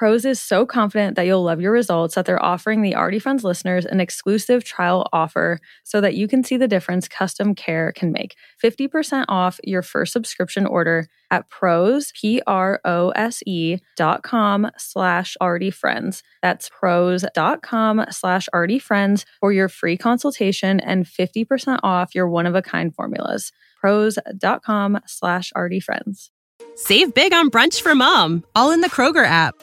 Prose is so confident that you'll love your results that they're offering the Already Friends listeners an exclusive trial offer so that you can see the difference custom care can make. 50% off your first subscription order at prose, P-R-O-S-E dot com slash already friends. That's prose dot com slash already friends for your free consultation and 50% off your one-of-a-kind formulas. Prose dot com slash already friends. Save big on brunch for mom, all in the Kroger app.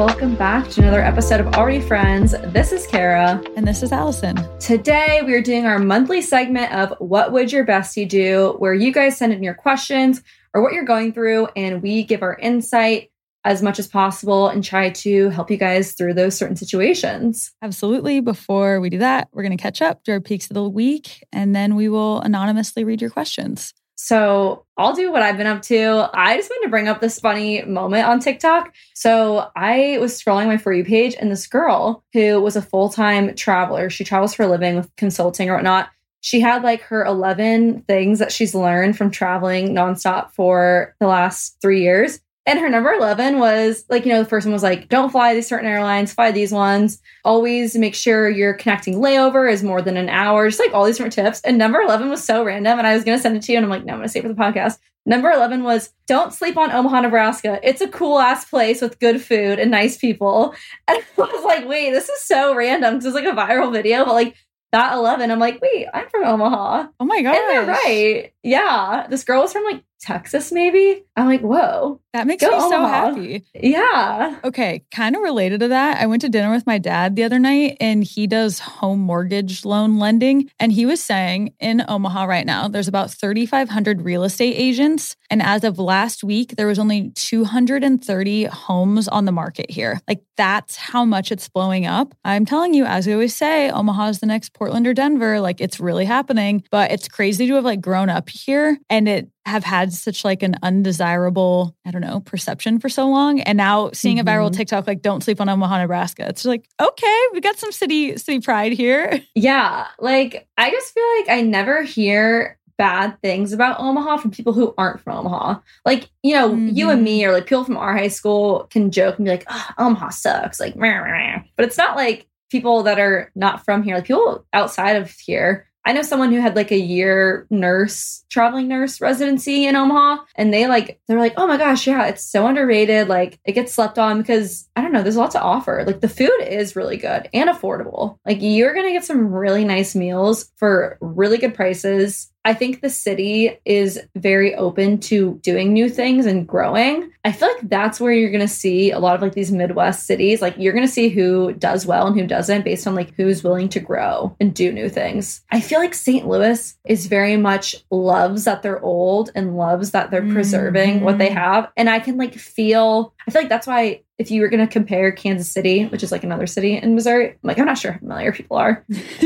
Welcome back to another episode of Already Friends. This is Kara. And this is Allison. Today, we are doing our monthly segment of What Would Your Bestie Do? where you guys send in your questions or what you're going through, and we give our insight as much as possible and try to help you guys through those certain situations. Absolutely. Before we do that, we're going to catch up, do our peaks of the week, and then we will anonymously read your questions. So I'll do what I've been up to. I just wanted to bring up this funny moment on TikTok. So I was scrolling my For You page, and this girl who was a full time traveler, she travels for a living with consulting or whatnot. She had like her 11 things that she's learned from traveling nonstop for the last three years. And her number 11 was like, you know, the first one was like, don't fly these certain airlines, fly these ones. Always make sure your connecting layover is more than an hour, just like all these different tips. And number 11 was so random. And I was going to send it to you. And I'm like, no, I'm going to save it for the podcast. Number 11 was don't sleep on Omaha, Nebraska. It's a cool ass place with good food and nice people. And I was like, wait, this is so random. This is like a viral video, but like that 11, I'm like, wait, I'm from Omaha. Oh my God. And they're right. Yeah. This girl was from like Texas, maybe. I'm like, whoa. That makes me so happy. Yeah. Okay. Kind of related to that. I went to dinner with my dad the other night and he does home mortgage loan lending. And he was saying in Omaha right now, there's about 3,500 real estate agents. And as of last week, there was only 230 homes on the market here. Like that's how much it's blowing up. I'm telling you, as we always say, Omaha is the next Portland or Denver. Like it's really happening. But it's crazy to have like grown up here and it have had such like an undesirable, I don't know, perception for so long. And now seeing mm-hmm. a viral mm-hmm. TikTok like don't sleep on Omaha, Nebraska. It's like, okay, we got some city city pride here. Yeah. Like I just feel like I never hear bad things about Omaha from people who aren't from Omaha. Like, you know, mm-hmm. you and me or like people from our high school can joke and be like, oh, Omaha sucks. Like, meh, meh, meh. but it's not like people that are not from here, like people outside of here I know someone who had like a year nurse, traveling nurse residency in Omaha, and they like, they're like, oh my gosh, yeah, it's so underrated. Like, it gets slept on because I don't know, there's a lot to offer. Like, the food is really good and affordable. Like, you're going to get some really nice meals for really good prices I think the city is very open to doing new things and growing. I feel like that's where you're going to see a lot of like these Midwest cities. Like you're going to see who does well and who doesn't based on like who's willing to grow and do new things. I feel like St. Louis is very much loves that they're old and loves that they're preserving mm-hmm. what they mm-hmm. have. And I can like feel, I feel like that's why if you were going to compare Kansas City, which is like another city in Missouri, I'm like, I'm not sure how familiar people are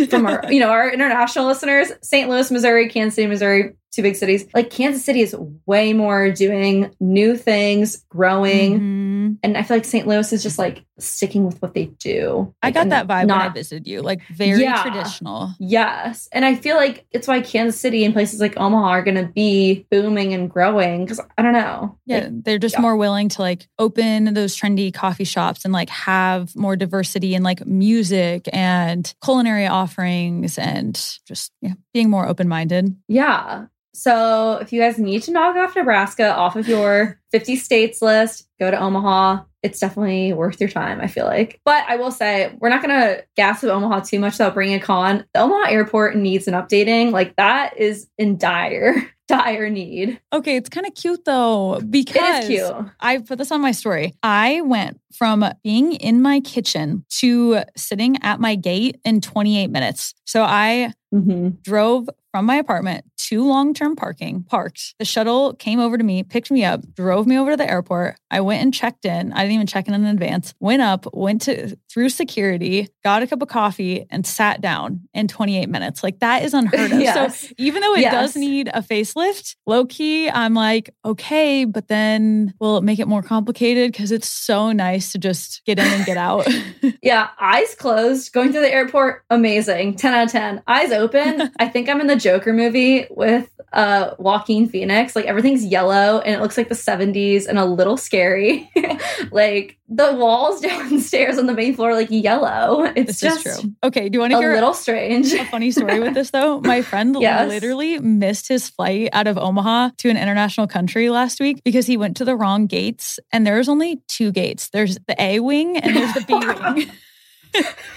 from our, you know, our international listeners, St. Louis, Missouri, Kansas City, Missouri, two big cities. Like Kansas City is way more doing new things, growing. Mm-hmm. And I feel like St. Louis is just like sticking with what they do. I got that vibe not, when I visited you, like very yeah, traditional. Yes. And I feel like it's why Kansas City and places like Omaha are going to be booming and growing because I don't know. Yeah. Like, they're just yeah. more willing to like open those trendy coffee shops and like have more diversity in like music and culinary offerings and just yeah, being more open minded. Yeah. So if you guys need to knock off Nebraska off of your 50 states list, go to Omaha. It's definitely worth your time, I feel like. But I will say, we're not going to gas with Omaha too much without bringing a con. The Omaha airport needs an updating. Like that is in dire dire need. Okay, it's kind of cute though because cute. I put this on my story. I went from being in my kitchen to sitting at my gate in 28 minutes. So I mm-hmm. drove from my apartment to long term parking, parked. The shuttle came over to me, picked me up, drove me over to the airport. I went and checked in. I didn't even check in in advance. Went up, went to through security, got a cup of coffee, and sat down in 28 minutes. Like that is unheard of. yes. So even though it yes. does need a facelift, low key, I'm like, okay, but then will it make it more complicated? Because it's so nice to just get in and get out. yeah, eyes closed, going to the airport, amazing. 10 out of 10. Eyes open. I think I'm in the Joker movie with uh Joaquin Phoenix. Like everything's yellow and it looks like the 70s and a little scary. like the walls downstairs on the main floor like yellow. It's this just true. Okay, do you want to hear a little strange? A funny story with this though. My friend yes. literally missed his flight out of Omaha to an international country last week because he went to the wrong gates and there's only two gates. There's the A wing and there's the B wing.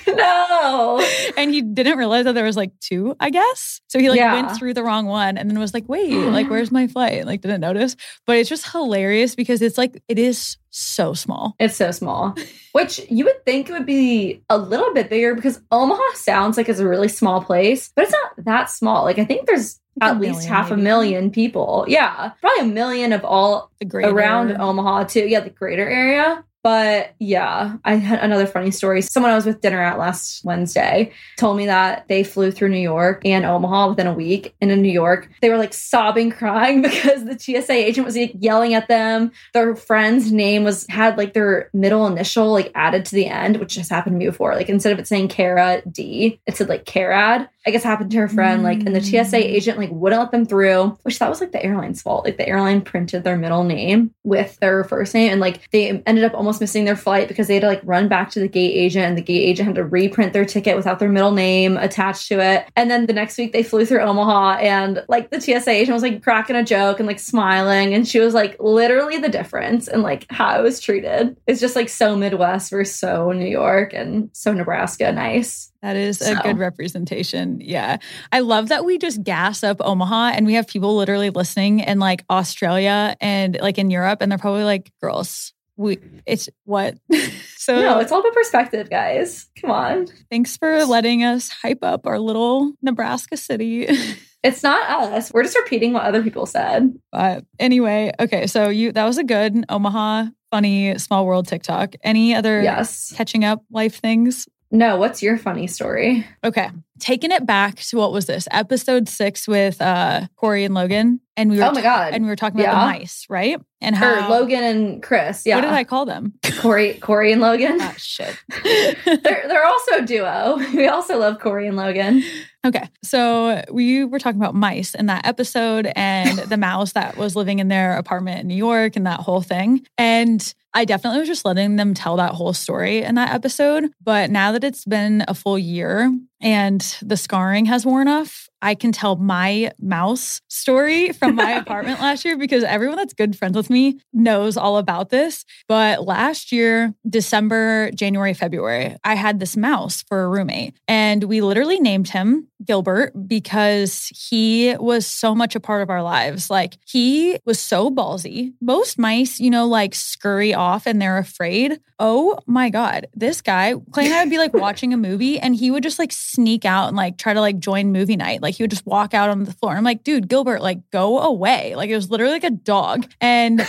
no. And he didn't realize that there was like two, I guess. So he like yeah. went through the wrong one and then was like, wait, like, where's my flight? Like, didn't notice. But it's just hilarious because it's like, it is so small. It's so small, which you would think would be a little bit bigger because Omaha sounds like it's a really small place, but it's not that small. Like, I think there's at least half maybe. a million people. Yeah, probably a million of all around Omaha too. Yeah, the greater area. But yeah, I had another funny story. Someone I was with dinner at last Wednesday told me that they flew through New York and Omaha within a week. And in New York, they were like sobbing, crying because the TSA agent was like yelling at them. Their friend's name was had like their middle initial like added to the end, which just happened to me before. Like instead of it saying Kara D, it said like Karad. I guess happened to her friend, like, and the TSA mm. agent like wouldn't let them through, which that was like the airline's fault. Like the airline printed their middle name with their first name, and like they ended up almost missing their flight because they had to like run back to the gate agent, and the gate agent had to reprint their ticket without their middle name attached to it. And then the next week they flew through Omaha, and like the TSA agent was like cracking a joke and like smiling, and she was like literally the difference and like how I was treated. It's just like so Midwest versus so New York and so Nebraska. Nice. That is so. a good representation. Yeah. I love that we just gas up Omaha and we have people literally listening in like Australia and like in Europe and they're probably like, girls, we mm-hmm. it's what? so No, it's all about perspective, guys. Come on. Thanks for letting us hype up our little Nebraska city. It's not us. We're just repeating what other people said. But anyway, okay, so you that was a good Omaha funny small world TikTok. Any other yes. catching up life things? No, what's your funny story? Okay. Taking it back to what was this? Episode six with uh Corey and Logan. And we were Oh my god. And we were talking about yeah. the mice, right? And how or Logan and Chris. Yeah. What did I call them? Corey Corey and Logan. oh shit. they're they're also duo. We also love Corey and Logan. Okay. So we were talking about mice in that episode and the mouse that was living in their apartment in New York and that whole thing. And I definitely was just letting them tell that whole story in that episode. But now that it's been a full year, and the scarring has worn off, I can tell my mouse story from my apartment last year because everyone that's good friends with me knows all about this. But last year, December, January, February, I had this mouse for a roommate and we literally named him Gilbert because he was so much a part of our lives. Like he was so ballsy. Most mice, you know, like scurry off and they're afraid. Oh my God. This guy, Clay and I would be like watching a movie and he would just like sneak out and like try to like join movie night. Like he would just walk out on the floor. I'm like, dude, Gilbert, like go away. Like it was literally like a dog. And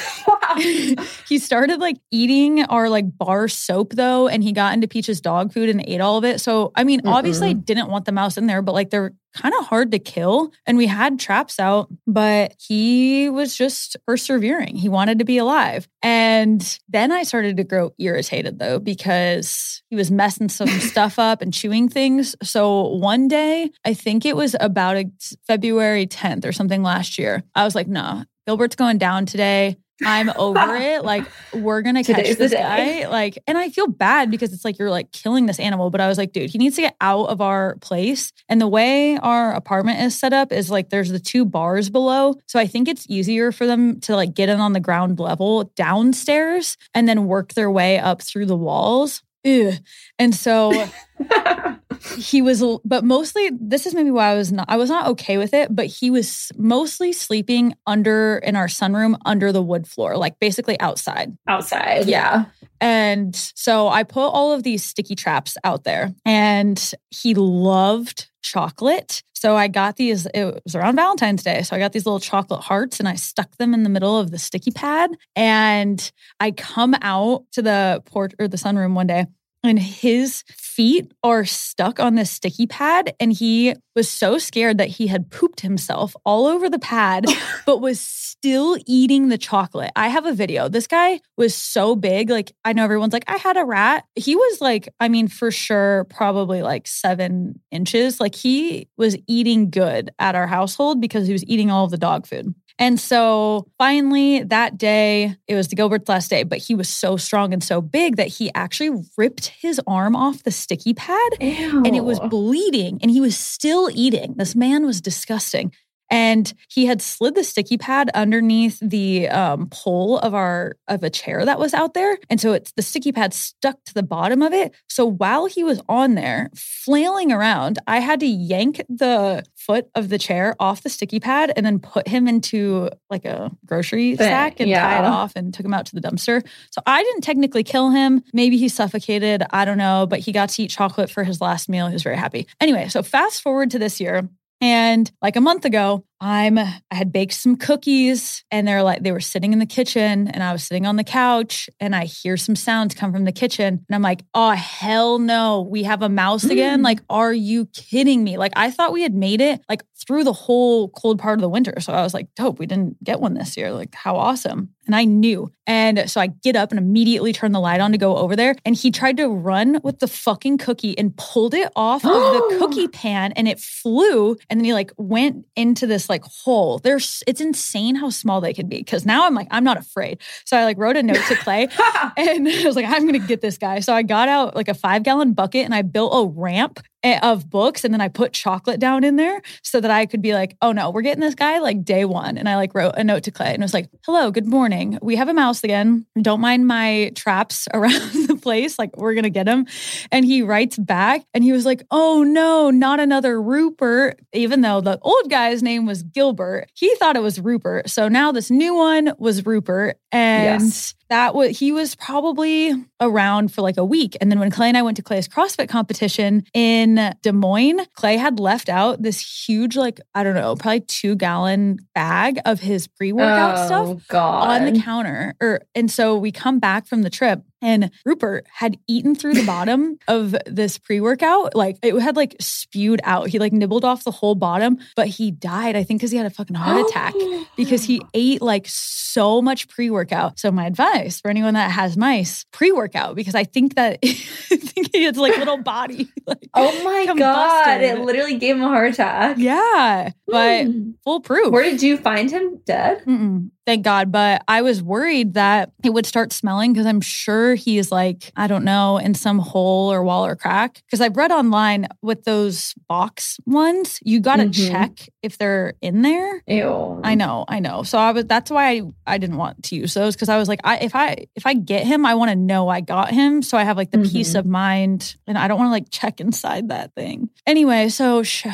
he started like eating our like bar soap though. And he got into Peach's dog food and ate all of it. So, I mean, mm obviously didn't want the mouse in there, but like they're kind of hard to kill. And we had traps out, but he was just persevering. He wanted to be alive. And then I started to grow irritated though, because he was messing some stuff up and chewing things. So one day, I think it was about February 10th or something last year, I was like, nah, Gilbert's going down today. I'm over it. Like we're gonna catch this guy. Like, and I feel bad because it's like you're like killing this animal. But I was like, dude, he needs to get out of our place. And the way our apartment is set up is like there's the two bars below. So I think it's easier for them to like get in on the ground level downstairs and then work their way up through the walls. Ew. And so he was, but mostly this is maybe why I was not, I was not okay with it, but he was mostly sleeping under in our sunroom under the wood floor, like basically outside. Outside. Yeah. And so I put all of these sticky traps out there and he loved chocolate. So I got these, it was around Valentine's Day. So I got these little chocolate hearts and I stuck them in the middle of the sticky pad. And I come out to the port or the sunroom one day and his feet are stuck on this sticky pad and he was so scared that he had pooped himself all over the pad but was still eating the chocolate. I have a video. This guy was so big like i know everyone's like i had a rat. He was like i mean for sure probably like seven inches. Like he was eating good at our household because he was eating all of the dog food and so finally that day, it was the Gilbert's last day, but he was so strong and so big that he actually ripped his arm off the sticky pad Ew. and it was bleeding and he was still eating. This man was disgusting and he had slid the sticky pad underneath the um, pole of our of a chair that was out there. And so it's the sticky pad stuck to the bottom of it. So while he was on there flailing around i had to yank the foot of the chair off the sticky pad and then put him into like a grocery sack and yeah. tie it off and took him out to the dumpster. So i didn't technically kill him. Maybe he suffocated. I don't know. But he got to eat chocolate for his last meal. He was very happy. Anyway so fast forward to this year and like a month ago, I'm I had baked some cookies and they're like they were sitting in the kitchen and I was sitting on the couch and I hear some sounds come from the kitchen and I'm like, "Oh hell no, we have a mouse again." Mm. like, are you kidding me? Like I thought we had made it like through the whole cold part of the winter. So I was like, "Dope, we didn't get one this year." Like, how awesome. And I knew. And so I get up and immediately turn the light on to go over there and he tried to run with the fucking cookie and pulled it off of the cookie pan and it flew and then he like went into this like hole. There's it's insane how small they can be. Cause now I'm like, I'm not afraid. So I like wrote a note to Clay and I was like, I'm gonna get this guy. So I got out like a five gallon bucket and I built a ramp Eh, of books and then I put chocolate down in there so that I could be like, oh no, we're getting this guy like day one. And I like wrote a note to Clay and was like, hello, good morning. We have a mouse again. Don't mind my traps around the place. Like we're going to get him. And he writes back and he was like, oh no, not another Rupert. Even though the old guy's name was Gilbert, he thought it was Rupert. So now this new one was Rupert. And yes that was he was probably around for like a week. And then when Clay and I went to Clay's CrossFit competition in Des Moines, Clay had left out this huge, like, I don't know, probably two gallon bag of his pre-workout oh, stuff God. on the counter. Or and so we come back from the trip and Rupert had eaten through the bottom of this pre workout. Like it had like spewed out. He like nibbled off the whole bottom, but he died, I think, because he had a fucking heart attack because he ate like so much pre workout. So, my advice for anyone that has mice pre workout, because I think that I think it's like little body. Like, oh my combusted. God. It literally gave him a heart attack. Yeah. But mm. foolproof. Where did you find him dead? Mm-mm thank God. But I was worried that it would start smelling because I'm sure he's like, I don't know, in some hole or wall or crack. Because I've read online with those box ones, you got to mm-hmm. check if they're in there. Ew. I know, I know. So I was that's why I, I didn't want to use those because I was like, I if I if I get him, I want to know I got him. So I have like the mm-hmm. peace of mind and I don't want to like check inside that thing. Anyway, so sh-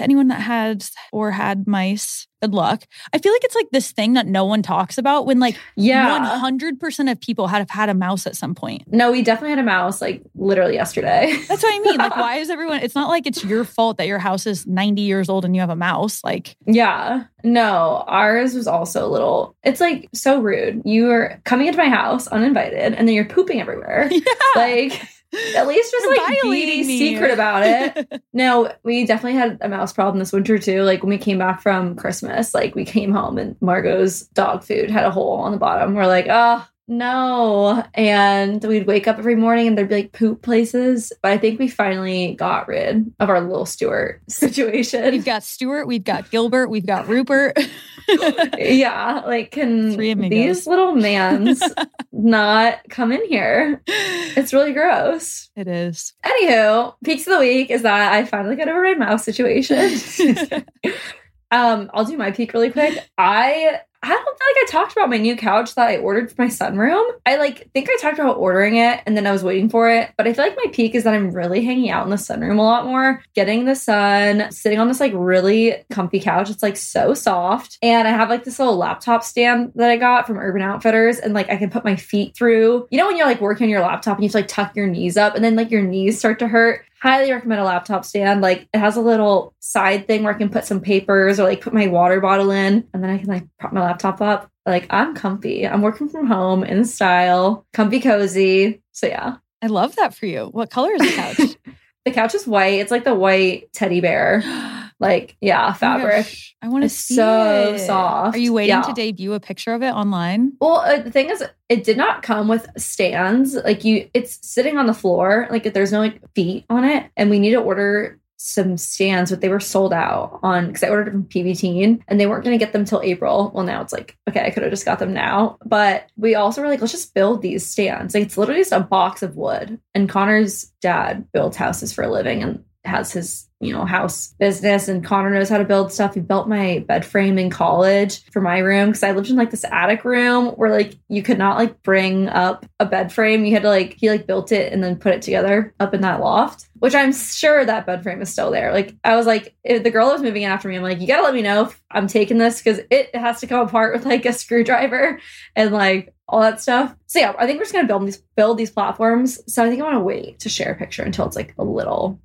to anyone that has or had mice, good luck. I feel like it's like this thing that no one talks about when like yeah. 100% of people had have had a mouse at some point. No, we definitely had a mouse like literally yesterday. That's what I mean. Like why is everyone it's not like it's your fault that your house is 90 years old and you have a mouse like Yeah. No, ours was also a little it's like so rude. You are coming into my house uninvited and then you're pooping everywhere. Yeah. Like at least just like be secret about it. no, we definitely had a mouse problem this winter too. Like when we came back from Christmas, like we came home and Margot's dog food had a hole on the bottom. We're like, oh no. And we'd wake up every morning and there'd be like poop places. But I think we finally got rid of our little Stuart situation. We've got Stuart, we've got Gilbert, we've got Rupert. yeah, like can these little mans not come in here? It's really gross. It is. Anywho, peaks of the week is that I finally got over my mouse situation. um, I'll do my peak really quick. I I don't feel like I talked about my new couch that I ordered for my sunroom. I like think I talked about ordering it and then I was waiting for it, but I feel like my peak is that I'm really hanging out in the sunroom a lot more, getting the sun, sitting on this like really comfy couch. It's like so soft. And I have like this little laptop stand that I got from Urban Outfitters and like I can put my feet through. You know when you're like working on your laptop and you have to like tuck your knees up and then like your knees start to hurt? Highly recommend a laptop stand. Like it has a little side thing where I can put some papers or like put my water bottle in and then I can like prop my laptop up. Like I'm comfy. I'm working from home in style, comfy cozy. So yeah. I love that for you. What color is the couch? the couch is white. It's like the white teddy bear. Like, yeah, oh fabric. Oh I want to see so it. soft. Are you waiting yeah. to debut a picture of it online? Well, uh, the thing is, it did not come with stands. Like you, it's sitting on the floor. Like there's no like feet on it, and we need to order some stands, but they were sold out on because I ordered from PB and they weren't going to get them till April. Well, now it's like, okay, I could have just got them now. But we also were like, let's just build these stands. Like it's literally just a box of wood. And Connor's dad builds houses for a living and has his you know, house business and Connor knows how to build stuff. He built my bed frame in college for my room because I lived in like this attic room where like you could not like bring up a bed frame. You had to like he like built it and then put it together up in that loft, which I'm sure that bed frame is still there. Like I was like, if the girl was moving in after me, I'm like, you gotta let me know if I'm taking this because it has to come apart with like a screwdriver and like all that stuff. So yeah, I think we're just gonna build these build these platforms. So I think I want to wait to share a picture until it's like a little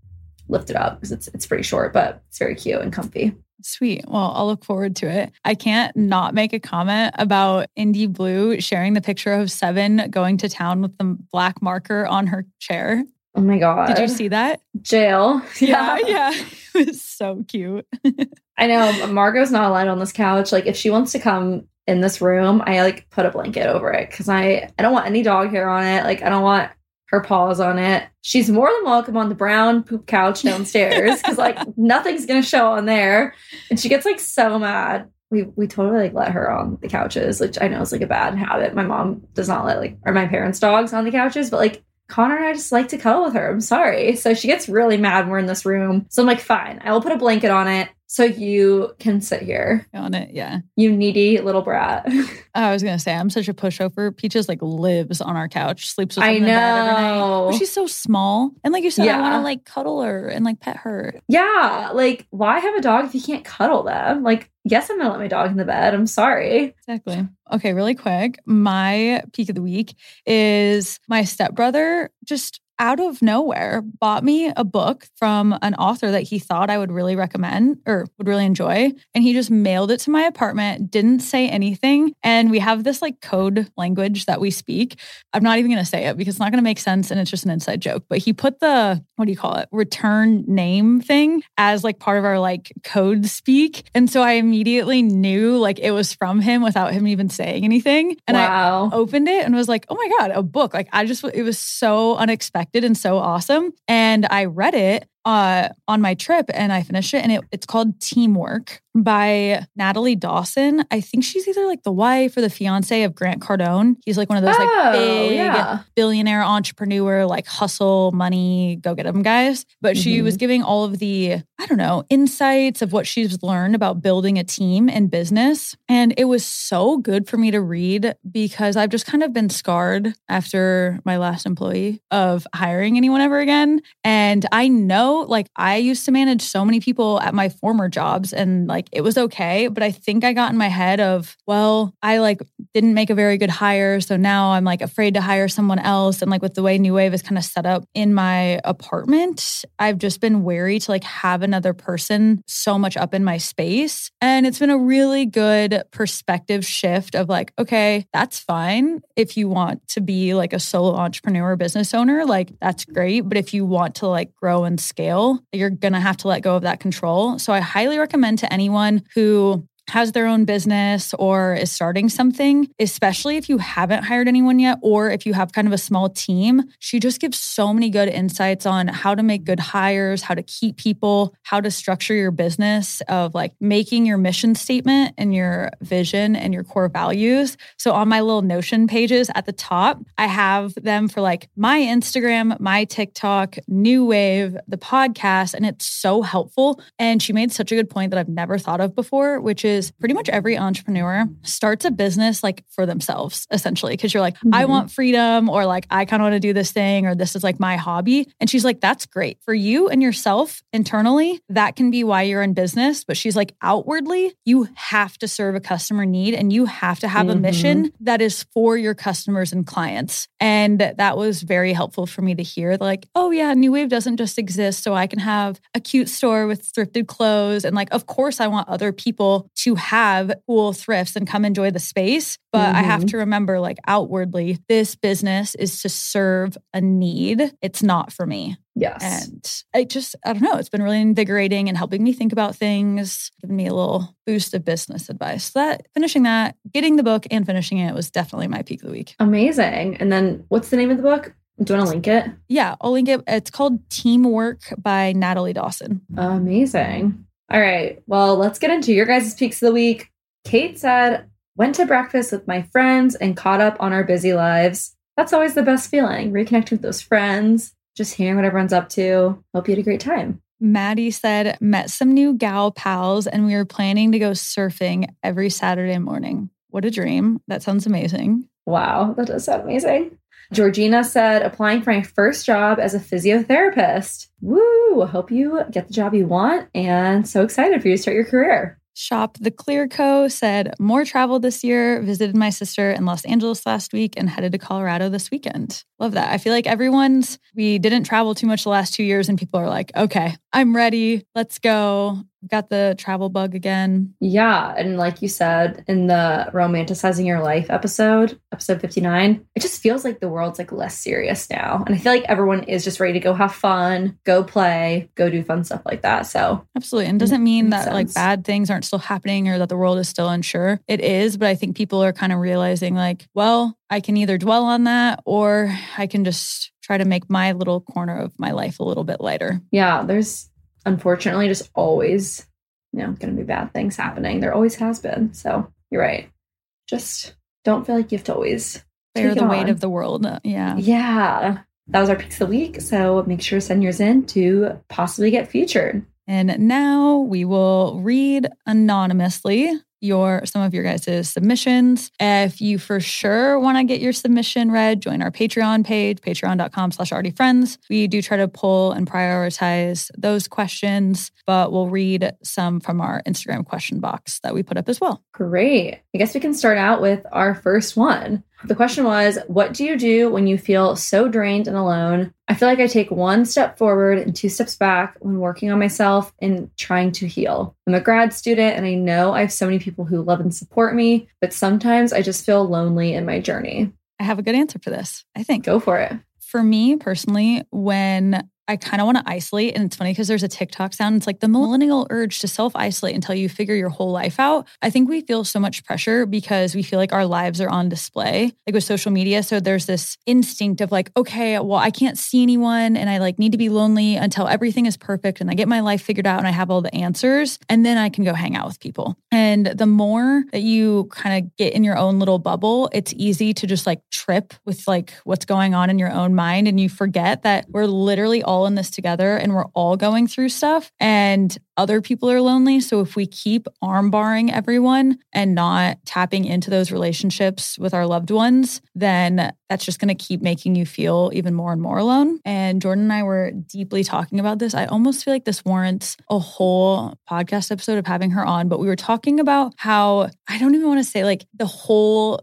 lift it up because it's it's pretty short, but it's very cute and comfy. Sweet. Well, I'll look forward to it. I can't not make a comment about Indie Blue sharing the picture of Seven going to town with the black marker on her chair. Oh my God. Did you see that? Jail. Yeah. Yeah. yeah. It was so cute. I know. Margot's not allowed on this couch. Like, if she wants to come in this room, I like put a blanket over it because I, I don't want any dog hair on it. Like, I don't want her paws on it. She's more than welcome on the brown poop couch downstairs because like nothing's gonna show on there. And she gets like so mad. We we totally like let her on the couches, which I know is like a bad habit. My mom does not let like or my parents' dogs on the couches, but like Connor and I just like to cuddle with her. I'm sorry. So she gets really mad when we're in this room. So I'm like, fine, I will put a blanket on it so you can sit here on it. Yeah. You needy little brat. Oh, I was gonna say I'm such a pushover. Peaches like lives on our couch, sleeps with I know. every night. She's so small, and like you said, yeah. I want to like cuddle her and like pet her. Yeah, like why have a dog if you can't cuddle them? Like, yes, I'm gonna let my dog in the bed. I'm sorry. Exactly. Okay, really quick. My peak of the week is my stepbrother just out of nowhere bought me a book from an author that he thought I would really recommend or would really enjoy. And he just mailed it to my apartment, didn't say anything. And we have this like code language that we speak. I'm not even going to say it because it's not going to make sense and it's just an inside joke. But he put the, what do you call it, return name thing as like part of our like code speak. And so I immediately knew like it was from him without him even saying anything. And wow. I opened it and was like, oh my God, a book. Like I just, it was so unexpected unexpected and so awesome. And I read it uh, on my trip and I finished it and it, it's called Teamwork by Natalie Dawson. I think she's either like the wife or the fiance of Grant Cardone. He's like one of those like oh, big yeah. billionaire entrepreneur, like hustle, money, go get them guys. But mm-hmm. she was giving all of the, I don't know, insights of what she's learned about building a team in business. And it was so good for me to read because I've just kind of been scarred after my last employee of hiring anyone ever again. And I know like I used to manage so many people at my former jobs and like it was okay. But I think I got in my head of, well, I like didn't make a very good hire. So now I'm like afraid to hire someone else. And like with the way New Wave is kind of set up in my apartment, I've just been wary to like have another person so much up in my space. And it's been a really good perspective shift of like, okay, that's fine. If you want to be like a solo entrepreneur business owner, like that's great. But if you want to like grow and scale, you're going to have to let go of that control. So I highly recommend to anyone anyone who has their own business or is starting something, especially if you haven't hired anyone yet or if you have kind of a small team, she just gives so many good insights on how to make good hires, how to keep people, how to structure your business of like making your mission statement and your vision and your core values. So on my little Notion pages at the top, I have them for like my Instagram, my TikTok, New Wave, the podcast, and it's so helpful. And she made such a good point that I've never thought of before, which is is pretty much every entrepreneur starts a business like for themselves, essentially, because you're like, mm-hmm. I want freedom, or like, I kind of want to do this thing, or this is like my hobby. And she's like, that's great for you and yourself internally. That can be why you're in business. But she's like, outwardly, you have to serve a customer need and you have to have mm-hmm. a mission that is for your customers and clients. And that was very helpful for me to hear like, oh, yeah, New Wave doesn't just exist so I can have a cute store with thrifted clothes. And like, of course, I want other people to have cool thrifts and come enjoy the space. But mm-hmm. I have mm-hmm. to remember, like, outwardly, this business is to serve a need. It's not for me. Yes. And I just, I don't know, it's been really invigorating and helping me think about things, giving me a little boost of business advice. So that finishing that, getting the book and finishing it was definitely my peak of the week. Amazing. And then what's the name of the book? Do you want to link it? Yeah, I'll link it. It's called Teamwork by Natalie Dawson. Amazing. All right. Well, let's get into your guys' peaks of the week. Kate said, went to breakfast with my friends and caught up on our busy lives. That's always the best feeling, reconnecting with those friends, just hearing what everyone's up to. Hope you had a great time. Maddie said, met some new gal pals, and we were planning to go surfing every Saturday morning. What a dream. That sounds amazing. Wow, that does sound amazing. Georgina said, applying for my first job as a physiotherapist. Woo! Hope you get the job you want and so excited for you to start your career. Shop the Clear Co. said, more travel this year, visited my sister in Los Angeles last week, and headed to Colorado this weekend. Love that. I feel like everyone's, we didn't travel too much the last two years, and people are like, okay, I'm ready. Let's go got the travel bug again. Yeah. And like you said in the romanticizing your life episode, episode 59, it just feels like the world's like less serious now. And I feel like everyone is just ready to go have fun, go play, go do fun stuff like that. So absolutely. And doesn't mean that sense. like bad things aren't still happening or that the world is still unsure. It is. But I think people are kind of realizing like, well, I can either dwell on that or I can just try to make my little corner of my life a little bit lighter. Yeah. There's, unfortunately just always, you know, going to be bad things happening. There always has been. So you're right. Just don't feel like you have to always bear the weight of the world. Uh, yeah. Yeah. That was our picks of the week. So make sure to send yours in to possibly get featured. And now we will read anonymously your some of your guys' submissions. If you for sure want to get your submission read, join our Patreon page, patreon.com slash friends. We do try to pull and prioritize those questions, but we'll read some from our Instagram question box that we put up as well. Great. I guess we can start out with our first one. The question was What do you do when you feel so drained and alone? I feel like I take one step forward and two steps back when working on myself and trying to heal. I'm a grad student and I know I have so many people who love and support me, but sometimes I just feel lonely in my journey. I have a good answer for this, I think. Go for it. For me personally, when I kind of want to isolate. And it's funny because there's a TikTok sound. It's like the millennial urge to self isolate until you figure your whole life out. I think we feel so much pressure because we feel like our lives are on display, like with social media. So there's this instinct of like, okay, well, I can't see anyone and I like need to be lonely until everything is perfect and I get my life figured out and I have all the answers. And then I can go hang out with people. And the more that you kind of get in your own little bubble, it's easy to just like trip with like what's going on in your own mind. And you forget that we're literally all in this together and we're all going through stuff and other people are lonely. So if we keep arm barring everyone and not tapping into those relationships with our loved ones, then that's just going to keep making you feel even more and more alone. And Jordan and I were deeply talking about this. I almost feel like this warrants a whole podcast episode of having her on, but we were talking about how I don't even want to say like the whole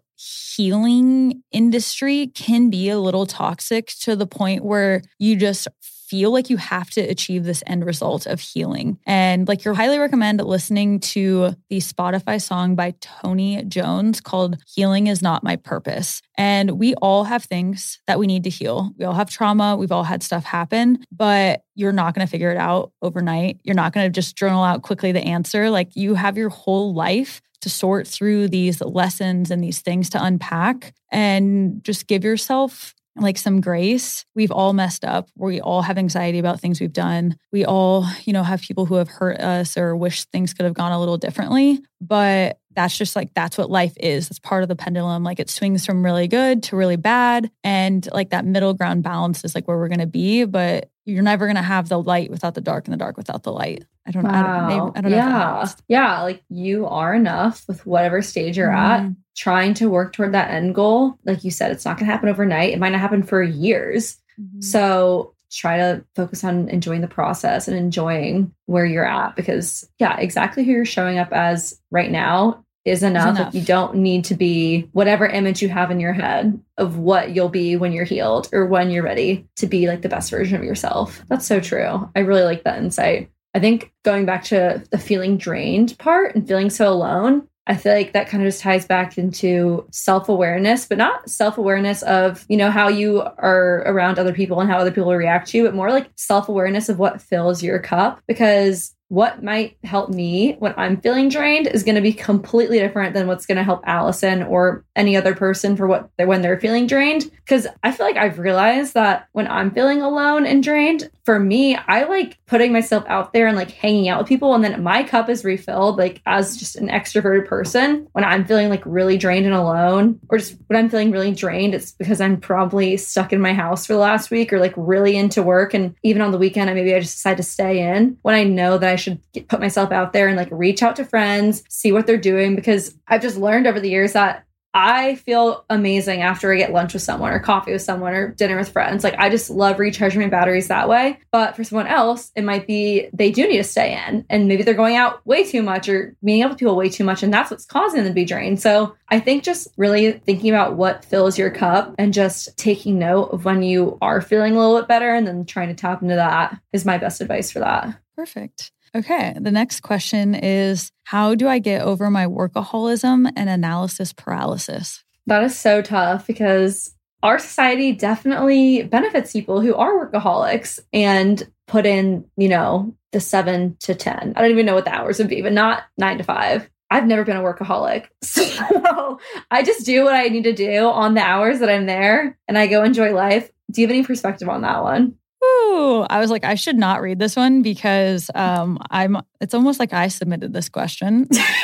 healing industry can be a little toxic to the point where you just feel like you have to achieve this end result of healing. And like you highly recommend listening to the Spotify song by Tony Jones called Healing is Not My Purpose. And we all have things that we need to heal. We all have trauma. We've all had stuff happen, but you're not going to figure it out overnight. You're not going to just journal out quickly the answer. Like you have your whole life to sort through these lessons and these things to unpack and just give yourself like some grace. We've all messed up. We all have anxiety about things we've done. We all, you know, have people who have hurt us or wish things could have gone a little differently. But that's just like, that's what life is. It's part of the pendulum. Like it swings from really good to really bad. And like that middle ground balance is like where we're going to be. But you're never going to have the light without the dark and the dark without the light. I don't, wow. I don't, maybe, I don't yeah. Yeah. Like you are enough with whatever stage you're mm-hmm. at, trying to work toward that end goal. Like you said, it's not going to happen overnight. It might not happen for years. Mm-hmm. So try to focus on enjoying the process and enjoying where you're at because, yeah, exactly who you're showing up as right now is enough. enough. Like you don't need to be whatever image you have in your head of what you'll be when you're healed or when you're ready to be like the best version of yourself. That's so true. I really like that insight. I think going back to the feeling drained part and feeling so alone, I feel like that kind of just ties back into self awareness, but not self awareness of, you know, how you are around other people and how other people react to you, but more like self awareness of what fills your cup. Because what might help me when I'm feeling drained is going to be completely different than what's going to help Allison or any other person for what they're when they're feeling drained. Because I feel like I've realized that when I'm feeling alone and drained, for me, I like putting myself out there and like hanging out with people, and then my cup is refilled like as just an extroverted person. When I'm feeling like really drained and alone, or just when I'm feeling really drained, it's because I'm probably stuck in my house for the last week or like really into work. And even on the weekend, I maybe I just decide to stay in when I know that I should get, put myself out there and like reach out to friends, see what they're doing because I've just learned over the years that I feel amazing after I get lunch with someone or coffee with someone or dinner with friends. Like I just love recharging my batteries that way. But for someone else, it might be they do need to stay in and maybe they're going out way too much or meeting up with people way too much. And that's what's causing them to be drained. So I think just really thinking about what fills your cup and just taking note of when you are feeling a little bit better and then trying to tap into that is my best advice for that. Perfect. Okay. The next question is How do I get over my workaholism and analysis paralysis? That is so tough because our society definitely benefits people who are workaholics and put in, you know, the seven to 10. I don't even know what the hours would be, but not nine to five. I've never been a workaholic. So I just do what I need to do on the hours that I'm there and I go enjoy life. Do you have any perspective on that one? Ooh, I was like, I should not read this one because um, I'm. It's almost like I submitted this question.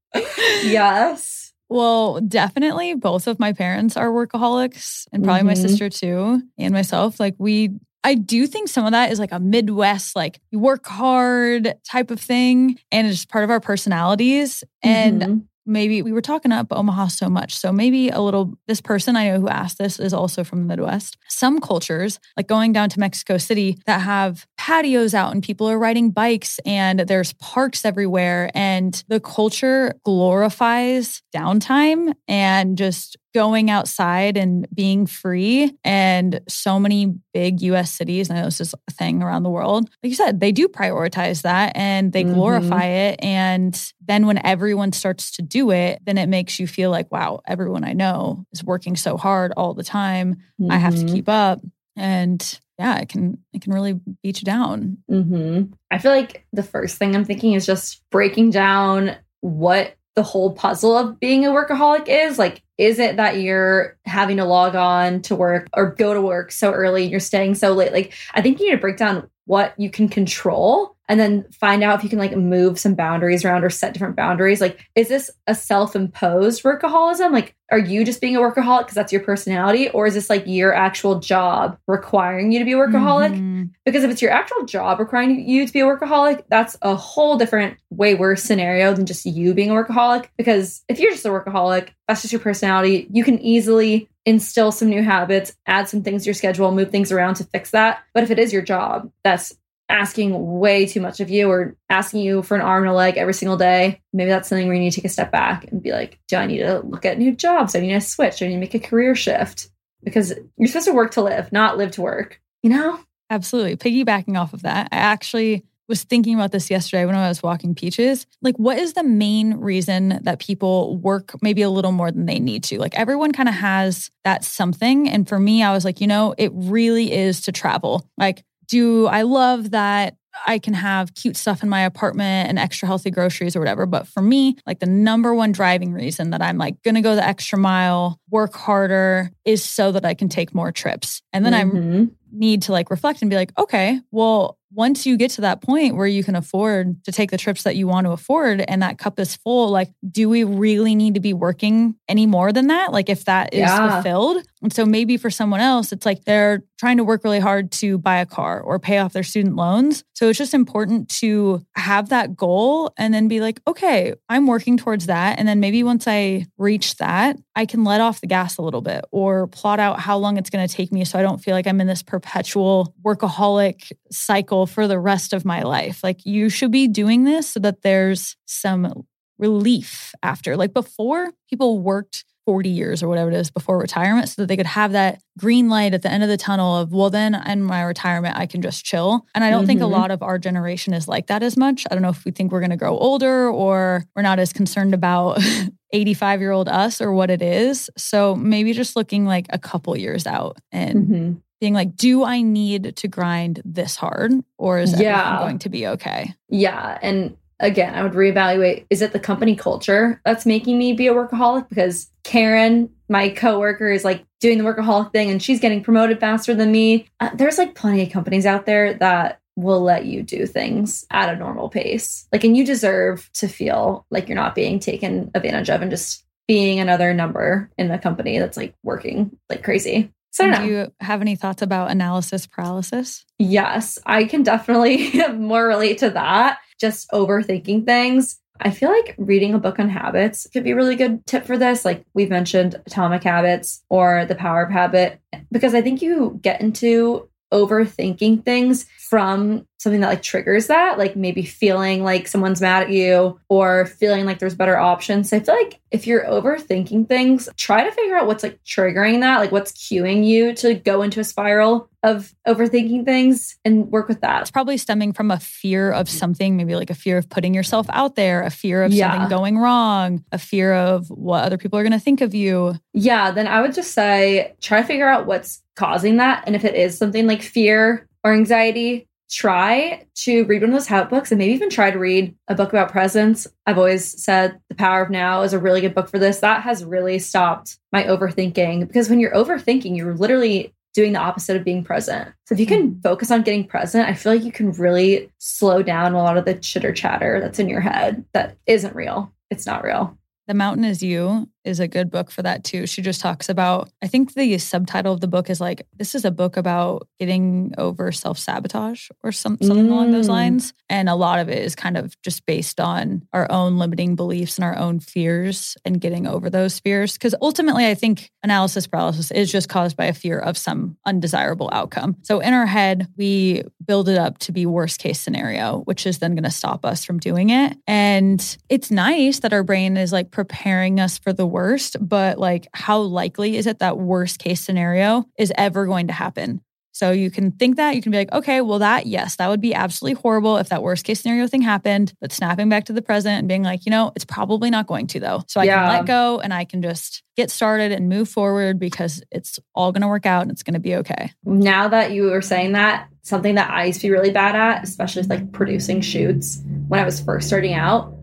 yes. Well, definitely both of my parents are workaholics and probably mm-hmm. my sister too and myself. Like we I do think some of that is like a Midwest, like you work hard type of thing. And it's just part of our personalities. And mm-hmm maybe we were talking up Omaha so much. So maybe a little, this person I know who asked this is also from the Midwest. Some cultures, like going down to Mexico City, that have patios out and people are riding bikes and there's parks everywhere. And the culture glorifies downtime and just going outside and being free. And so many big US cities, I know this is a thing around the world, like you said, they do prioritize that and they mm-hmm. glorify it. And then when everyone starts to do it, then it makes you feel like, wow, everyone I know is working so hard all the time. Mm-hmm. I have to mm-hmm. keep up. And yeah, it can it can really beat you down. Mm-hmm. I feel like the first thing I'm thinking is just breaking down what the whole puzzle of being a workaholic is. Like, is it that you're having to log on to work or go to work so early and you're staying so late? Like, I think you need to break down what you can control and then find out if you can like move some boundaries around or set different boundaries. Like, is this a self imposed workaholism? Like, are you just being a workaholic because that's your personality? Or is this like your actual job requiring you to be a workaholic? Mm-hmm. Because if it's your actual job requiring you to be a workaholic, that's a whole different, way worse scenario than just you being a workaholic. Because if you're just a workaholic, that's just your personality. You can easily instill some new habits, add some things to your schedule, move things around to fix that. But if it is your job, that's asking way too much of you or asking you for an arm and a leg every single day, maybe that's something where you need to take a step back and be like, do I need to look at new jobs? Do I need to switch? Do I need to make a career shift? Because you're supposed to work to live, not live to work, you know? Absolutely. Piggybacking off of that, I actually was thinking about this yesterday when I was walking Peaches. Like, what is the main reason that people work maybe a little more than they need to? Like, everyone kind of has that something. And for me, I was like, you know, it really is to travel. Like, do I love that I can have cute stuff in my apartment and extra healthy groceries or whatever. But for me, like the number one driving reason that I'm like going to go the extra mile, work harder is so that I can take more trips. And then mm-hmm. I need to like reflect and be like, okay, well, once you get to that point where you can afford to take the trips that you want to afford and that cup is full, like, do we really need to be working any more than that? Like, if that is yeah. fulfilled. And so maybe for someone else, it's like they're trying to work really hard to buy a car or pay off their student loans. So it's just important to have that goal and then be like, okay, I'm working towards that. And then maybe once I reach that, I can let off the gas a little bit or plot out how long it's going to take me so I don't feel like I'm in this perpetual workaholic cycle for the rest of my life. Like you should be doing this so that there's some relief after. Like before, people worked 40 years or whatever it is before retirement so that they could have that green light at the end of the tunnel of, well, then in my retirement, I can just chill. And I don't mm-hmm. think a mm-hmm. lot of our generation is like that as much. I don't know if we think we're going to grow older or we're not as concerned about 85 year old us or what it is. So maybe just looking like a couple years out and mm-hmm. Being like, do I need to grind this hard or is yeah. everything going to be okay? Yeah. And again, I would reevaluate is it the company culture that's making me be a workaholic? Because Karen, my coworker, is like doing the workaholic thing and she's getting promoted faster than me. Uh, there's like plenty of companies out there that will let you do things at a normal pace. Like, and you deserve to feel like you're not being taken advantage of and just being another number in a company that's like working like crazy. So do you have any thoughts about analysis paralysis? Yes, I can definitely more relate to that. Just overthinking things. I feel like reading a book on habits could be a really good tip for this. Like we've mentioned Atomic Habits or The Power of Habit, because I think you get into overthinking things from something that like triggers that, like maybe feeling like someone's mad at you or feeling like there's better options. So I feel like if you're overthinking things, try to figure out what's like triggering that, like what's cueing you to go into a spiral of overthinking things and work with that. It's probably stemming from a fear of something, maybe like a fear of putting yourself out there, a fear of yeah. something going wrong, a fear of what other people are going to think of you. Yeah, then I would just say try to figure out what's causing that. And if it is something like fear or anxiety, try to read one of those how books and maybe even try to read a book about presence. I've always said The Power of Now is a really good book for this. That has really stopped my overthinking because when you're overthinking, you're literally doing the opposite of being present. So if you can mm-hmm. focus on getting present, I feel like you can really slow down a lot of the chitter chatter that's in your head that isn't real. It's not real. The Mountain is You is a good book for that too. She just talks about, I think the subtitle of the book is like, this is a book about getting over self sabotage or some, something mm. along those mm. lines. And a lot of it is kind of just based on our own limiting beliefs and our own fears and getting over those fears. Because ultimately, I think analysis paralysis is just caused by a fear of some undesirable outcome. So in our head, we build it up to be worst case scenario, which is then going to stop us from doing it. And it's nice that our brain is like preparing us for the worst, but like how likely is it that worst case scenario is ever going to happen? So you can think that, you can be like, okay, well, that, yes, that would be absolutely horrible if that worst case scenario thing happened. But snapping back to the present and being like, you know, it's probably not going to though. So I yeah. can let go and I can just get started and move forward because it's all going to work out and it's going to be okay. Now that you are saying that, something that I used to be really bad at, especially with like producing shoots when I was first starting out,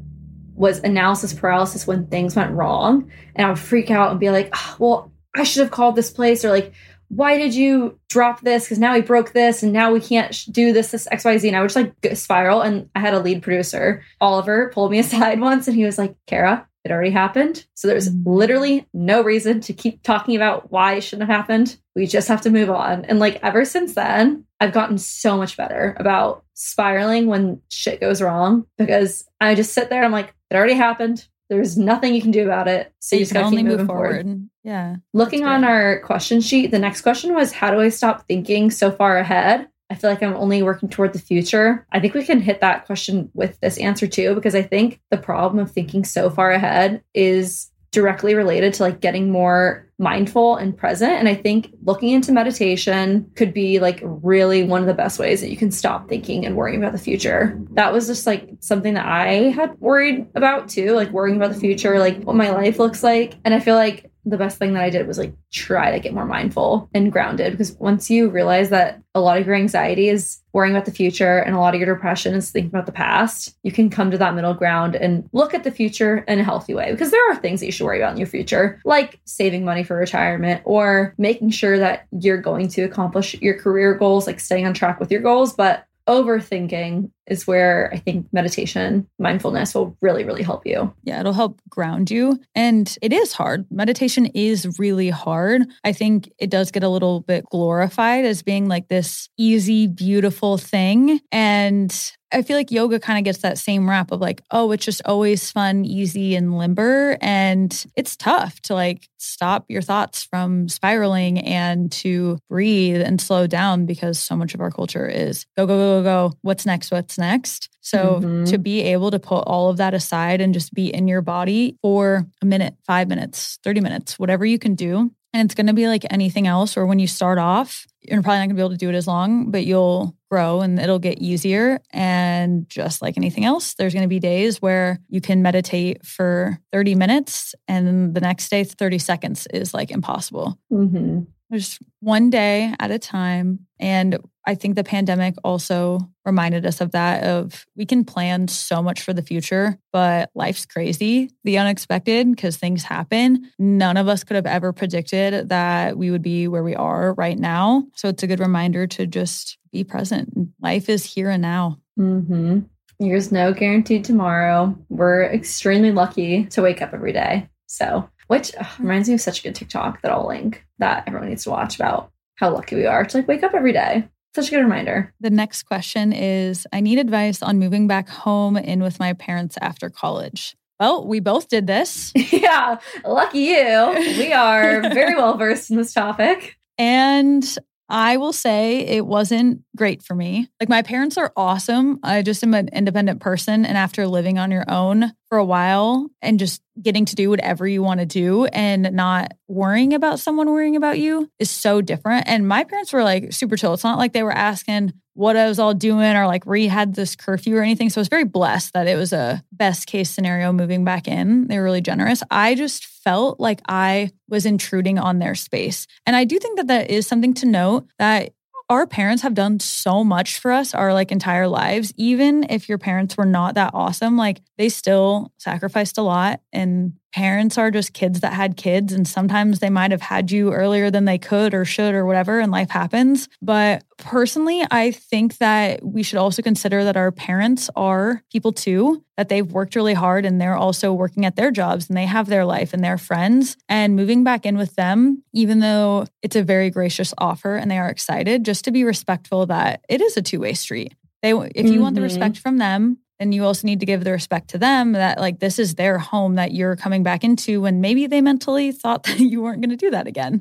was analysis paralysis when things went wrong. And I would freak out and be like, oh, well, I should have called this place or like, why did you drop this? Because now we broke this and now we can't do this, this XYZ. And I would just like spiral. And I had a lead producer, Oliver, pulled me aside once and he was like, Kara, it already happened. So there's mm-hmm. literally no reason to keep talking about why it shouldn't have happened. We just have to move on. And like ever since then, I've gotten so much better about spiraling when shit goes wrong because I just sit there. And I'm like, it already happened. There's nothing you can do about it. So you, you just got to keep moving forward. forward. Yeah. Looking on our question sheet, the next question was how do I stop thinking so far ahead? I feel like I'm only working toward the future. I think we can hit that question with this answer too, because I think the problem of thinking so far ahead is directly related to like getting more mindful and present. And I think looking into meditation could be like really one of the best ways that you can stop thinking and worrying about the future. That was just like something that I had worried about too, like worrying about the future, like what my life looks like. And I feel like the best thing that I did was like try to get more mindful and grounded because once you realize that a lot of your anxiety is worrying about the future and a lot of your depression is thinking about the past, you can come to that middle ground and look at the future in a healthy way because there are things that you should worry about in your future, like saving money for retirement or making sure that you're going to accomplish your career goals, like staying on track with your goals. But overthinking is where I think meditation, mindfulness will really, really help you. Yeah, it'll help ground you. And it is hard. Meditation is really hard. I think it does get a little bit glorified as being like this easy, beautiful thing. And I feel like yoga kind of gets that same rap of like, oh, it's just always fun, easy, and limber. And it's tough to like stop your thoughts from spiraling and to breathe and slow down because so much of our culture is go, go, go, go, go. What's next? What's next? So mm-hmm. to be able to put all of that aside and just be in your body for a minute, five minutes, 30 minutes, whatever you can do. And it's going to be like anything else, or when you start off, you're probably not going to be able to do it as long, but you'll grow and it'll get easier. And just like anything else, there's going to be days where you can meditate for 30 minutes and the next day, 30 seconds is like impossible. Mm-hmm. Just one day at a time. And I think the pandemic also reminded us of that of we can plan so much for the future, but life's crazy, the unexpected because things happen. None of us could have ever predicted that we would be where we are right now. So it's a good reminder to just be present. Life is here and now. Mm-hmm. There's no guaranteed tomorrow. We're extremely lucky to wake up every day. So, which ugh, reminds me of such a good TikTok that I'll link that everyone needs to watch about how lucky we are to like wake up every day. Such a good reminder. The next question is I need advice on moving back home in with my parents after college. Well, we both did this. yeah, lucky you. We are very well versed in this topic. And I will say it wasn't great for me. Like my parents are awesome. I just am an independent person. And after living on your own for a while and just getting to do whatever you want to do and not worrying about someone worrying about you is so different. And my parents were like super chill. It's not like they were asking, what I was all doing or like re had this curfew or anything. So I was very blessed that it was a best case scenario moving back in. They were really generous. I just felt like I was intruding on their space. And I do think that that is something to note that our parents have done so much for us our like entire lives even if your parents were not that awesome like they still sacrificed a lot and parents are just kids that had kids and sometimes they might have had you earlier than they could or should or whatever and life happens but personally i think that we should also consider that our parents are people too that they've worked really hard and they're also working at their jobs and they have their life and their friends and moving back in with them even though it's a very gracious offer and they are excited just to be respectful that it is a two-way street they if you mm-hmm. want the respect mm-hmm. from them then you also need to give the respect to them that like this is their home that you're coming back into when maybe they mentally thought that you weren't going to do that again.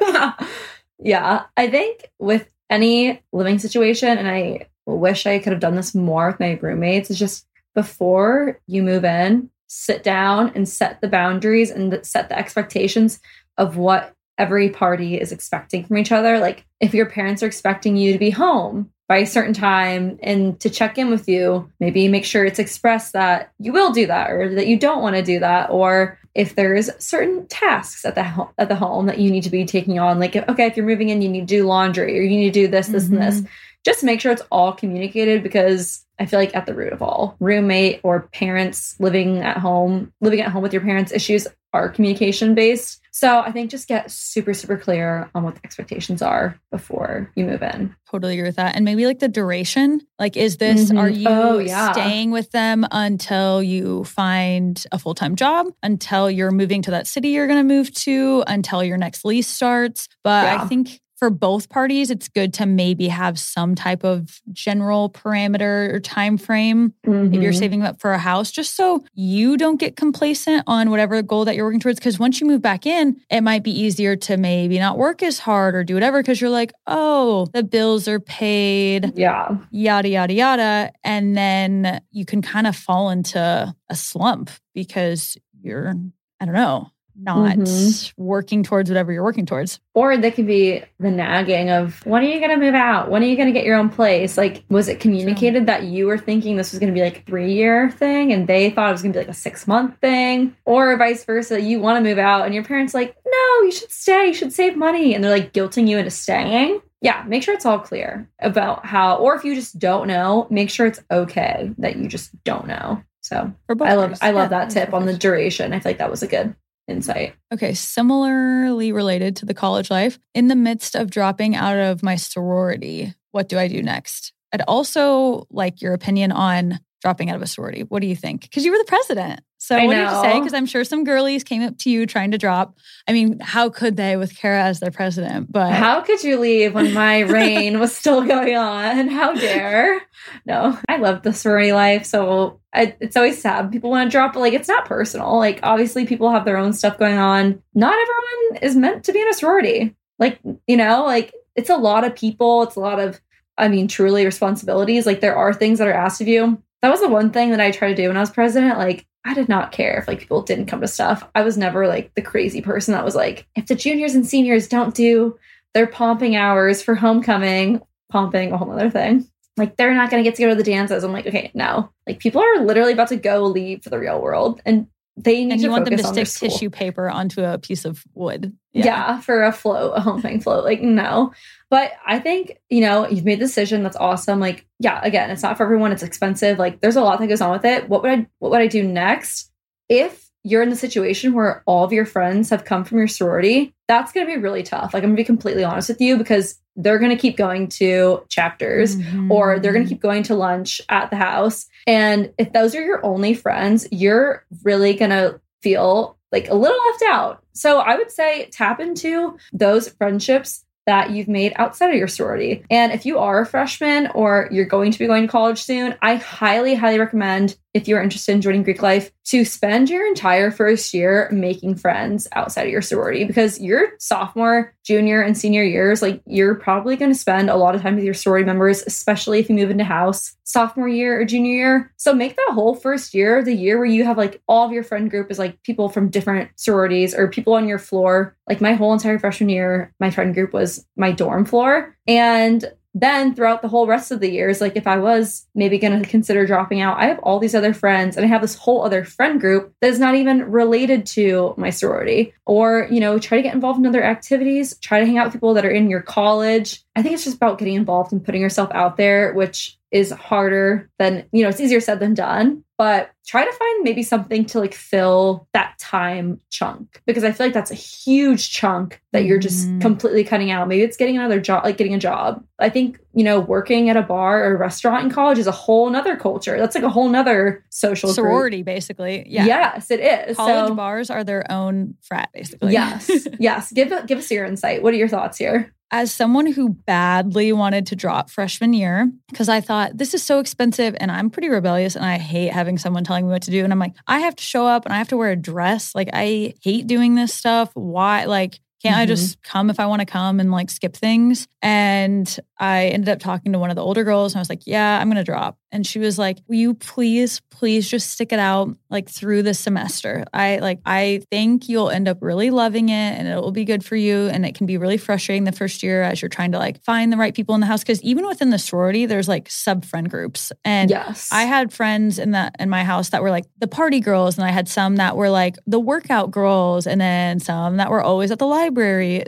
yeah, I think with any living situation and I wish I could have done this more with my roommates is just before you move in, sit down and set the boundaries and set the expectations of what every party is expecting from each other. Like if your parents are expecting you to be home by a certain time and to check in with you, maybe make sure it's expressed that you will do that or that you don't want to do that or if there's certain tasks at the ho- at the home that you need to be taking on like okay if you're moving in you need to do laundry or you need to do this this mm-hmm. and this mm-hmm. just make sure it's all communicated because I feel like at the root of all roommate or parents living at home living at home with your parents issues are communication based so I think just get super, super clear on what the expectations are before you move in. Totally agree with that. And maybe like the duration. Like, is this, mm-hmm. are you oh, yeah. staying with them until you find a full time job, until you're moving to that city you're going to move to, until your next lease starts? But yeah. I think for both parties it's good to maybe have some type of general parameter or time frame mm-hmm. if you're mm-hmm. saving up for a house just so you don't get complacent on whatever goal that you're working towards because once you move back in it might be easier to maybe not work as hard or do whatever because you're like oh the bills are paid yeah yada yada yada and then you can kind of fall into a slump because you're i don't know not mm-hmm. working towards whatever you're working towards. Or they could be the nagging of when are you going to move out? When are you going to get your own place? Like, was it communicated True. that you were thinking this was going to be like a three year thing and they thought it was going to be like a six month thing? Or vice versa, you want to move out and your parents like, no, you should stay, you should save money. And they're like guilting you into staying. Yeah, make sure it's all clear about how, or if you just don't know, make sure it's okay that you just don't know. So I love I love yeah, that tip on the duration. I feel like that was a good insight. Okay, similarly related to the college life, in the midst of dropping out of my sorority, what do I do next? I'd also like your opinion on dropping out of a sorority. What do you think? Because you were the president. So I what know. did you say? Because I'm sure some girlies came up to you trying to drop. I mean, how could they with Kara as their president? But how could you leave when my reign was still going on? How dare? No, I love the sorority life. So I, it's always sad people want to drop, but like it's not personal. Like obviously people have their own stuff going on. Not everyone is meant to be in a sorority. Like you know, like it's a lot of people. It's a lot of I mean, truly responsibilities. Like there are things that are asked of you. That was the one thing that I tried to do when I was president. Like I did not care if like people didn't come to stuff. I was never like the crazy person that was like, if the juniors and seniors don't do their pomping hours for homecoming, pomping a whole other thing. Like they're not gonna get to go to the dances. I'm like, okay, no. Like people are literally about to go leave for the real world and they need and you want them to stick tissue paper onto a piece of wood. Yeah. yeah, for a float, a homecoming float. Like, no. But I think, you know, you've made the decision. That's awesome. Like, yeah, again, it's not for everyone. It's expensive. Like, there's a lot that goes on with it. What would I what would I do next? If you're in the situation where all of your friends have come from your sorority, that's going to be really tough. Like, I'm going to be completely honest with you because they're going to keep going to chapters mm-hmm. or they're going to keep going to lunch at the house. And if those are your only friends, you're really going to feel like a little left out. So I would say tap into those friendships that you've made outside of your sorority. And if you are a freshman or you're going to be going to college soon, I highly, highly recommend if you're interested in joining Greek life to spend your entire first year making friends outside of your sorority because your sophomore, junior, and senior years, like you're probably going to spend a lot of time with your sorority members, especially if you move into house sophomore year or junior year. So make that whole first year the year where you have like all of your friend group is like people from different sororities or people on your floor. Like my whole entire freshman year, my friend group was my dorm floor. And then throughout the whole rest of the years, like if I was maybe going to consider dropping out, I have all these other friends and I have this whole other friend group that is not even related to my sorority. Or, you know, try to get involved in other activities, try to hang out with people that are in your college. I think it's just about getting involved and putting yourself out there, which is harder than, you know, it's easier said than done. But try to find maybe something to like fill that time chunk because I feel like that's a huge chunk that you're just mm. completely cutting out. Maybe it's getting another job, like getting a job. I think, you know, working at a bar or a restaurant in college is a whole nother culture. That's like a whole nother social sorority, group. basically. Yeah. Yes, it is. College so, bars are their own frat, basically. Yes. yes. Give give us your insight. What are your thoughts here? As someone who badly wanted to drop freshman year, because I thought this is so expensive and I'm pretty rebellious and I hate having someone telling me what to do. And I'm like, I have to show up and I have to wear a dress. Like, I hate doing this stuff. Why? Like, Can't mm-hmm. I just come if I want to come and like skip things? And I ended up talking to one of the older girls and I was like, yeah, I'm going to drop. And she was like, will you please, please just stick it out like through the semester? I like, I think you'll end up really loving it and it will be good for you. And it can be really frustrating the first year as you're trying to like find the right people in the house. Cause even within the sorority, there's like sub friend groups. And yes. I had friends in that in my house that were like the party girls. And I had some that were like the workout girls. And then some that were always at the library.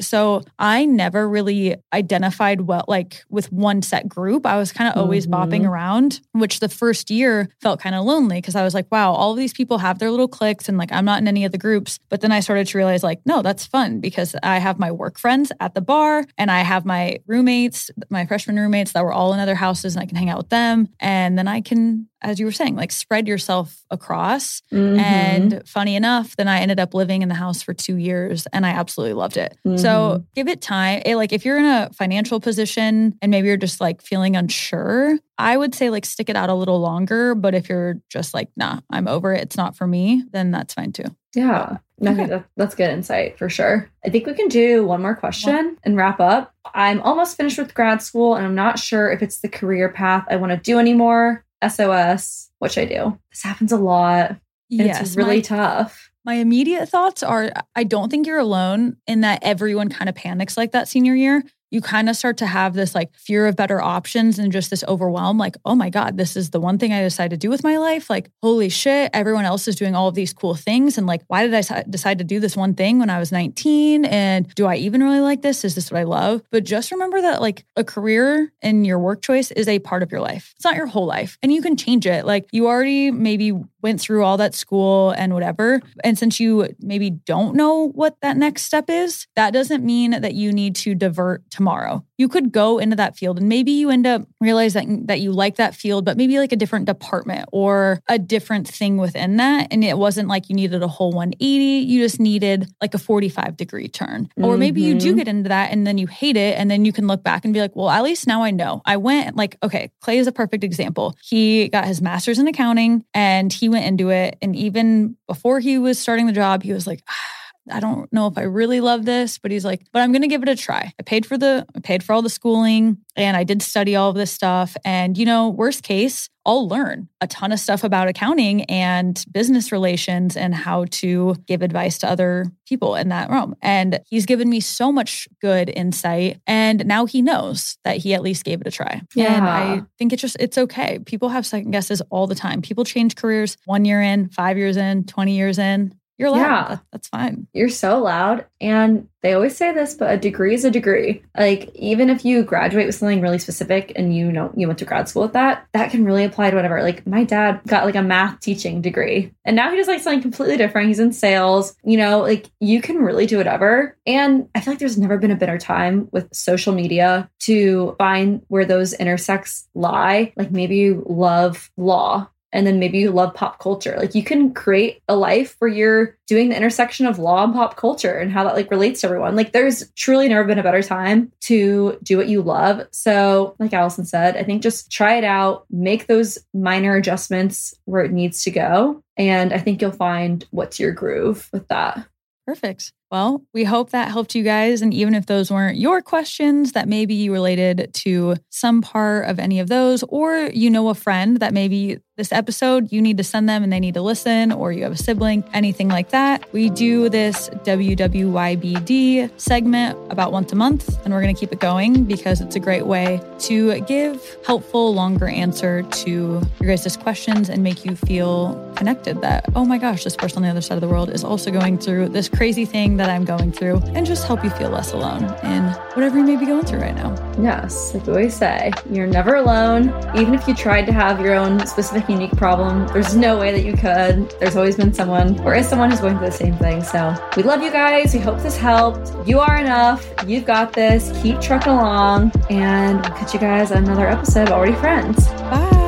So I never really identified well, like with one set group. I was kind of always mm-hmm. bopping around which the first year felt kind of lonely because I was like, wow, all of these people have their little cliques and like I'm not in any of the groups. But then I started to realize, like, no, that's fun because I have my work friends at the bar and I have my roommates, my freshman roommates that were all in other houses and I can hang out with them. And then I can as you were saying, like spread yourself across. Mm-hmm. And funny enough, then I ended up living in the house for two years and I absolutely loved it. Mm-hmm. So give it time. It, like if you're in a financial position and maybe you're just like feeling unsure, I would say like stick it out a little longer. But if you're just like, nah, I'm over it, it's not for me, then that's fine too. Yeah. Okay. That, that's good insight for sure. I think we can do one more question and wrap up. I'm almost finished with grad school and I'm not sure if it's the career path I want to do anymore. SOS, which I do. This happens a lot. Yes, it's really my, tough. My immediate thoughts are I don't think you're alone in that everyone kind of panics like that senior year you kind of start to have this like fear of better options and just this overwhelm like oh my god this is the one thing i decided to do with my life. Like holy shit everyone else is doing all of these cool things. And like why did i decide to do this one thing when i was 19 and do i even really like this? Is this what i love? But just remember that like a career and your work choice is a part of your life. It's not your whole life and you can change it. Like you already maybe went through all that school and whatever. And since you maybe don't know what that next step is that doesn't mean that you need to divert tomorrow. You could go into that field and maybe you end up realize that that you like that field, but maybe like a different department or a different thing within that. And it wasn't like you needed a whole 180. You just needed like a 45 degree turn. Mm-hmm. Or maybe you do mm-hmm. get into that and then you hate it. And then you can look back and be like, well, at least now I know. I went like, okay, Clay is a perfect example. He got his master's in accounting and he went into it. And even before he was starting the job, he was like, ah, I don't know if I really love this, but he's like, but I'm going to give it a try. I paid for the, I paid for all the schooling and I did study all of this stuff. And, you know, worst case, I'll learn a ton of stuff about accounting and business relations and how to give advice to other people in that room. And he's given me so much good insight. And now he knows that he at least gave it a try. Yeah. And I think it's just, it's okay. People have second guesses all the time. People change careers one year in, five years in, 20 years in. You're loud. Yeah. That's fine. You're so loud. And they always say this, but a degree is a degree. Like even if you graduate with something really specific and you know you went to grad school with that, that can really apply to whatever. Like my dad got like a math teaching degree and now he does like something completely different. He's in sales, you know, like you can really do whatever. And I feel like there's never been a better time with social media to find where those intersects lie. Like maybe you love law and then maybe you love pop culture. Like you can create a life where you're doing the intersection of law and pop culture and how that like relates to everyone. Like there's truly never been a better time to do what you love. So, like Allison said, I think just try it out, make those minor adjustments where it needs to go, and I think you'll find what's your groove with that. Perfect. Well, we hope that helped you guys. And even if those weren't your questions, that maybe you related to some part of any of those, or you know a friend that maybe this episode you need to send them and they need to listen, or you have a sibling, anything like that. We do this WWYBD segment about once a month, and we're going to keep it going because it's a great way to give helpful, longer answer to your guys' questions and make you feel connected that, oh my gosh, this person on the other side of the world is also going through this crazy thing that I'm going through and just help you feel less alone in whatever you may be going through right now. Yes, like we always say, you're never alone. Even if you tried to have your own specific, unique problem, there's no way that you could. There's always been someone or is someone who's going through the same thing. So we love you guys. We hope this helped. You are enough. You've got this. Keep trucking along. And we'll catch you guys on another episode of Already Friends. Bye.